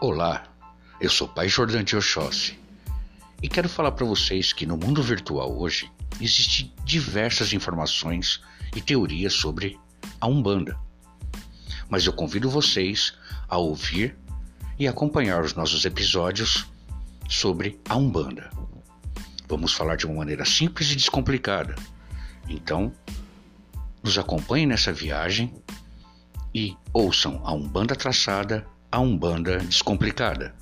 Olá, eu sou Pai Jordan de Oxóssi e quero falar para vocês que no mundo virtual hoje existem diversas informações e teorias sobre a Umbanda. Mas eu convido vocês a ouvir e acompanhar os nossos episódios sobre a Umbanda. Vamos falar de uma maneira simples e descomplicada. Então, nos acompanhem nessa viagem e ouçam a Umbanda traçada, a Umbanda descomplicada.